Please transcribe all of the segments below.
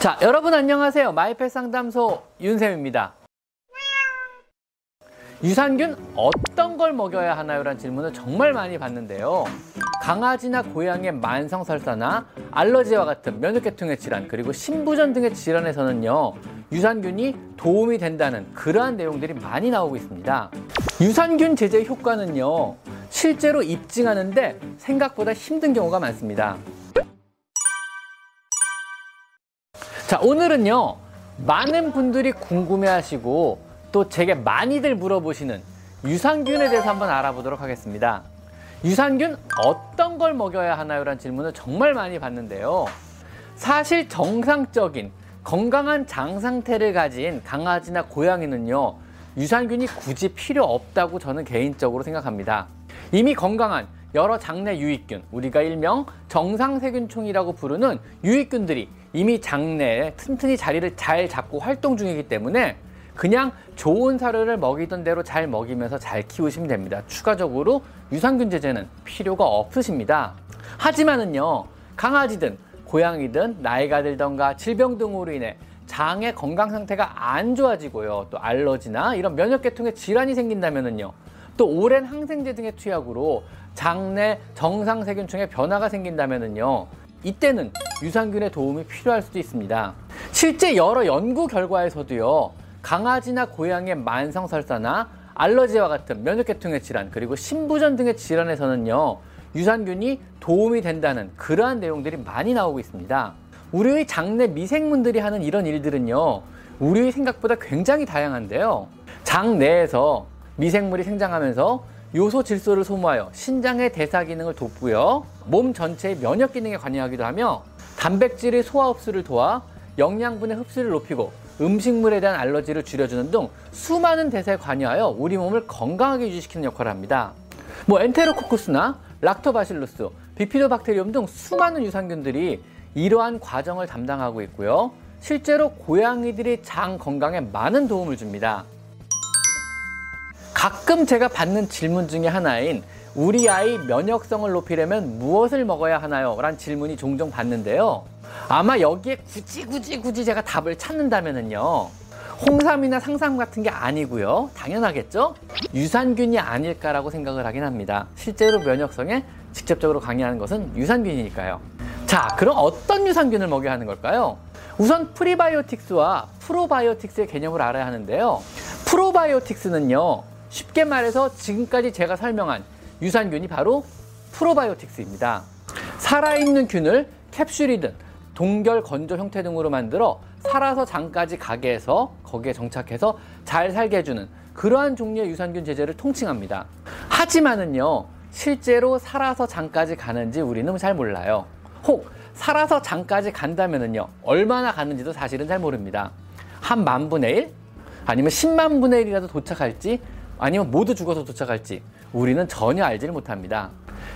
자, 여러분 안녕하세요. 마이펫 상담소 윤쌤입니다. 유산균 어떤 걸 먹여야 하나요? 라는 질문을 정말 많이 받는데요. 강아지나 고양이의 만성설사나 알러지와 같은 면역계통의 질환 그리고 신부전 등의 질환에서는요. 유산균이 도움이 된다는 그러한 내용들이 많이 나오고 있습니다. 유산균 제제 효과는요. 실제로 입증하는데 생각보다 힘든 경우가 많습니다. 자, 오늘은요. 많은 분들이 궁금해 하시고 또 제게 많이들 물어보시는 유산균에 대해서 한번 알아보도록 하겠습니다. 유산균 어떤 걸 먹여야 하나요? 라는 질문을 정말 많이 받는데요. 사실 정상적인 건강한 장 상태를 가진 강아지나 고양이는요. 유산균이 굳이 필요 없다고 저는 개인적으로 생각합니다. 이미 건강한 여러 장내 유익균, 우리가 일명 정상세균총이라고 부르는 유익균들이 이미 장내에 튼튼히 자리를 잘 잡고 활동 중이기 때문에 그냥 좋은 사료를 먹이던 대로 잘 먹이면서 잘 키우시면 됩니다. 추가적으로 유산균 제제는 필요가 없으십니다. 하지만은요, 강아지든 고양이든 나이가 들던가 질병 등으로 인해 장의 건강 상태가 안 좋아지고요. 또 알러지나 이런 면역계통의 질환이 생긴다면은요. 또 오랜 항생제 등의 투약으로 장내 정상세균층에 변화가 생긴다면은요. 이때는 유산균의 도움이 필요할 수도 있습니다. 실제 여러 연구 결과에서도요. 강아지나 고양이의 만성설사나 알러지와 같은 면역계통의 질환 그리고 신부전 등의 질환에서는요. 유산균이 도움이 된다는 그러한 내용들이 많이 나오고 있습니다. 우리의 장내 미생물들이 하는 이런 일들은요. 우리의 생각보다 굉장히 다양한데요. 장 내에서 미생물이 생장하면서 요소 질소를 소모하여 신장의 대사 기능을 돕고요. 몸 전체의 면역 기능에 관여하기도 하며 단백질의 소화 흡수를 도와 영양분의 흡수를 높이고 음식물에 대한 알러지를 줄여주는 등 수많은 대사에 관여하여 우리 몸을 건강하게 유지시키는 역할을 합니다. 뭐 엔테로코쿠스나 락토바실루스, 비피도박테리움 등 수많은 유산균들이 이러한 과정을 담당하고 있고요. 실제로 고양이들의 장 건강에 많은 도움을 줍니다. 가끔 제가 받는 질문 중에 하나인 우리 아이 면역성을 높이려면 무엇을 먹어야 하나요? 라는 질문이 종종 받는데요. 아마 여기에 굳이 굳이 굳이 제가 답을 찾는다면은요. 홍삼이나 상삼 같은 게 아니고요. 당연하겠죠? 유산균이 아닐까라고 생각을 하긴 합니다. 실제로 면역성에 직접적으로 강의하는 것은 유산균이니까요. 자, 그럼 어떤 유산균을 먹여야 하는 걸까요? 우선 프리바이오틱스와 프로바이오틱스의 개념을 알아야 하는데요. 프로바이오틱스는요. 쉽게 말해서 지금까지 제가 설명한 유산균이 바로 프로바이오틱스입니다. 살아있는 균을 캡슐이든 동결 건조 형태 등으로 만들어 살아서 장까지 가게 해서 거기에 정착해서 잘 살게 해주는 그러한 종류의 유산균 제제를 통칭합니다. 하지만은요, 실제로 살아서 장까지 가는지 우리는 잘 몰라요. 혹 살아서 장까지 간다면은요, 얼마나 가는지도 사실은 잘 모릅니다. 한 만분의 일? 아니면 10만 분의 1이라도 도착할지 아니면 모두 죽어서 도착할지 우리는 전혀 알지를 못합니다.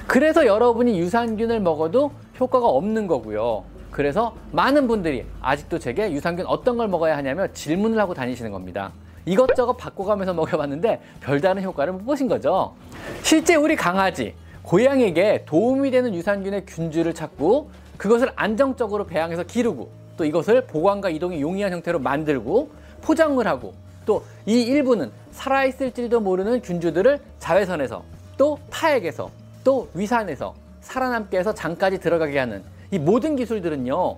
그래서 여러분이 유산균을 먹어도 효과가 없는 거고요. 그래서 많은 분들이 아직도 제게 유산균 어떤 걸 먹어야 하냐며 질문을 하고 다니시는 겁니다. 이것저것 바꿔가면서 먹여봤는데 별다른 효과를 못 보신 거죠. 실제 우리 강아지, 고양이에게 도움이 되는 유산균의 균주를 찾고 그것을 안정적으로 배양해서 기르고 또 이것을 보관과 이동이 용이한 형태로 만들고 포장을 하고 또 이 일부는 살아있을지도 모르는 균주들을 자외선에서 또 타액에서 또 위산에서 살아남게 해서 장까지 들어가게 하는 이 모든 기술들은요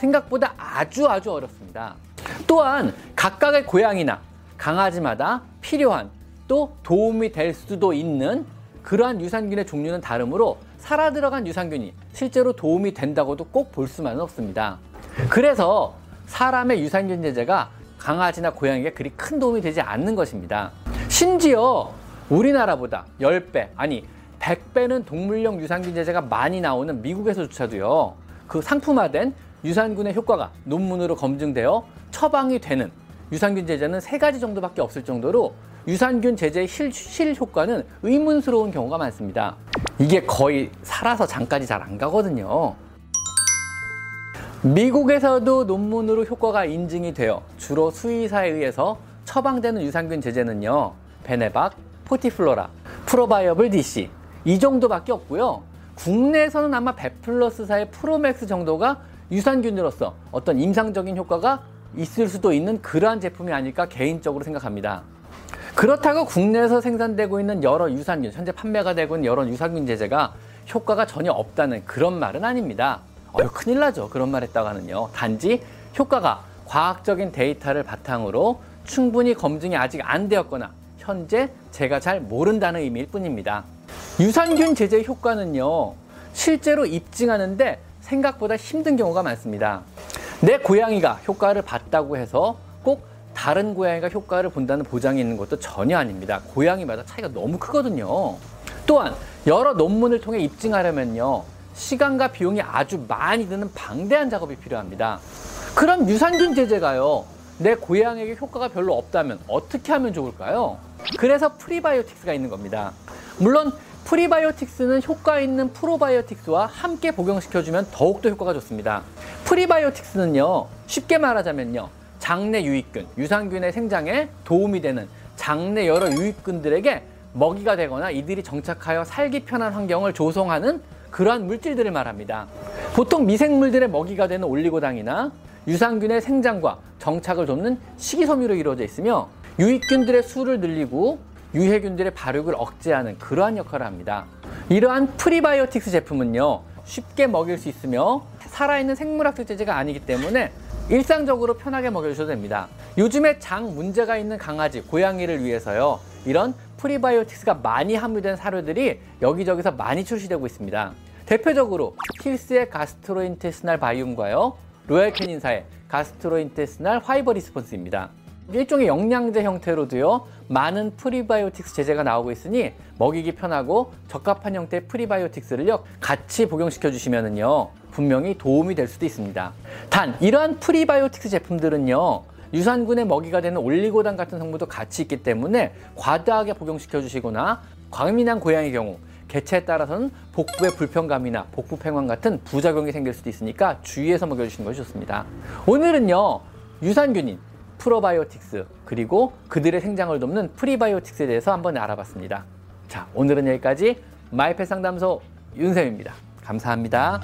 생각보다 아주 아주 어렵습니다. 또한 각각의 고양이나 강아지마다 필요한 또 도움이 될 수도 있는 그러한 유산균의 종류는 다르므로 살아 들어간 유산균이 실제로 도움이 된다고도 꼭 볼 수만은 없습니다. 그래서 사람의 유산균 제제가 강아지나 고양이에게 그리 큰 도움이 되지 않는 것입니다. 심지어 우리나라보다 10배, 아니 100배는 동물용 유산균 제제가 많이 나오는 미국에서조차도요. 그 상품화된 유산균의 효과가 논문으로 검증되어 처방이 되는 유산균 제제는 세 가지 정도밖에 없을 정도로 유산균 제제의 실, 실 효과는 의문스러운 경우가 많습니다. 이게 거의 살아서 장까지 잘 안 가거든요. 미국에서도 논문으로 효과가 인증이 되어 주로 수의사에 의해서 처방되는 유산균 제제는요. 베네박, 포티플로라, 프로바이어블 DC 이 정도밖에 없고요. 국내에서는 아마 베플러스사의 프로맥스 정도가 유산균으로서 어떤 임상적인 효과가 있을 수도 있는 그러한 제품이 아닐까 개인적으로 생각합니다. 그렇다고 국내에서 생산되고 있는 여러 유산균, 현재 판매가 되고 있는 여러 유산균 제제가 효과가 전혀 없다는 그런 말은 아닙니다. 어휴, 큰일 나죠. 그런 말 했다가는요. 단지 효과가 과학적인 데이터를 바탕으로 충분히 검증이 아직 안 되었거나 현재 제가 잘 모른다는 의미일 뿐입니다. 유산균 제제 효과는요, 실제로 입증하는데 생각보다 힘든 경우가 많습니다. 내 고양이가 효과를 봤다고 해서 꼭 다른 고양이가 효과를 본다는 보장이 있는 것도 전혀 아닙니다. 고양이마다 차이가 너무 크거든요. 또한 여러 논문을 통해 입증하려면요. 시간과 비용이 아주 많이 드는 방대한 작업이 필요합니다. 그럼 유산균 제제가요. 내 고양이에게 효과가 별로 없다면 어떻게 하면 좋을까요? 그래서 프리바이오틱스가 있는 겁니다. 물론 프리바이오틱스는 효과 있는 프로바이오틱스와 함께 복용시켜주면 더욱더 효과가 좋습니다. 프리바이오틱스는요, 쉽게 말하자면요, 장내 유익균, 유산균의 생장에 도움이 되는 장내 여러 유익균들에게 먹이가 되거나 이들이 정착하여 살기 편한 환경을 조성하는 그러한 물질들을 말합니다. 보통 미생물들의 먹이가 되는 올리고당이나 유산균의 생장과 정착을 돕는 식이섬유로 이루어져 있으며 유익균들의 수를 늘리고 유해균들의 발육을 억제하는 그러한 역할을 합니다. 이러한 프리바이오틱스 제품은요, 쉽게 먹일 수 있으며 살아있는 생물학적 제제가 아니기 때문에 일상적으로 편하게 먹여주셔도 됩니다. 요즘에 장 문제가 있는 강아지, 고양이를 위해서요, 이런 프리바이오틱스가 많이 함유된 사료들이 여기저기서 많이 출시되고 있습니다. 대표적으로 힐스의 Gastrointestinal Biome과요, 로얄 캐닌사의 Gastrointestinal Fiber Response입니다. 일종의 영양제 형태로도요 많은 프리바이오틱스 제제가 나오고 있으니 먹이기 편하고 적합한 형태의 프리바이오틱스를요 같이 복용시켜 주시면은요 분명히 도움이 될 수도 있습니다. 단 이러한 프리바이오틱스 제품들은요 유산균의 먹이가 되는 올리고당 같은 성분도 같이 있기 때문에 과다하게 복용시켜 주시거나 과민한 고양이 경우 개체에 따라서는 복부의 불편감이나 복부 팽환 같은 부작용이 생길 수도 있으니까 주의해서 먹여주시는 것이 좋습니다. 오늘은요 유산균인 프로바이오틱스 그리고 그들의 생장을 돕는 프리바이오틱스에 대해서 한번 알아봤습니다. 자, 오늘은 여기까지 마이펫 상담소 윤쌤입니다. 감사합니다.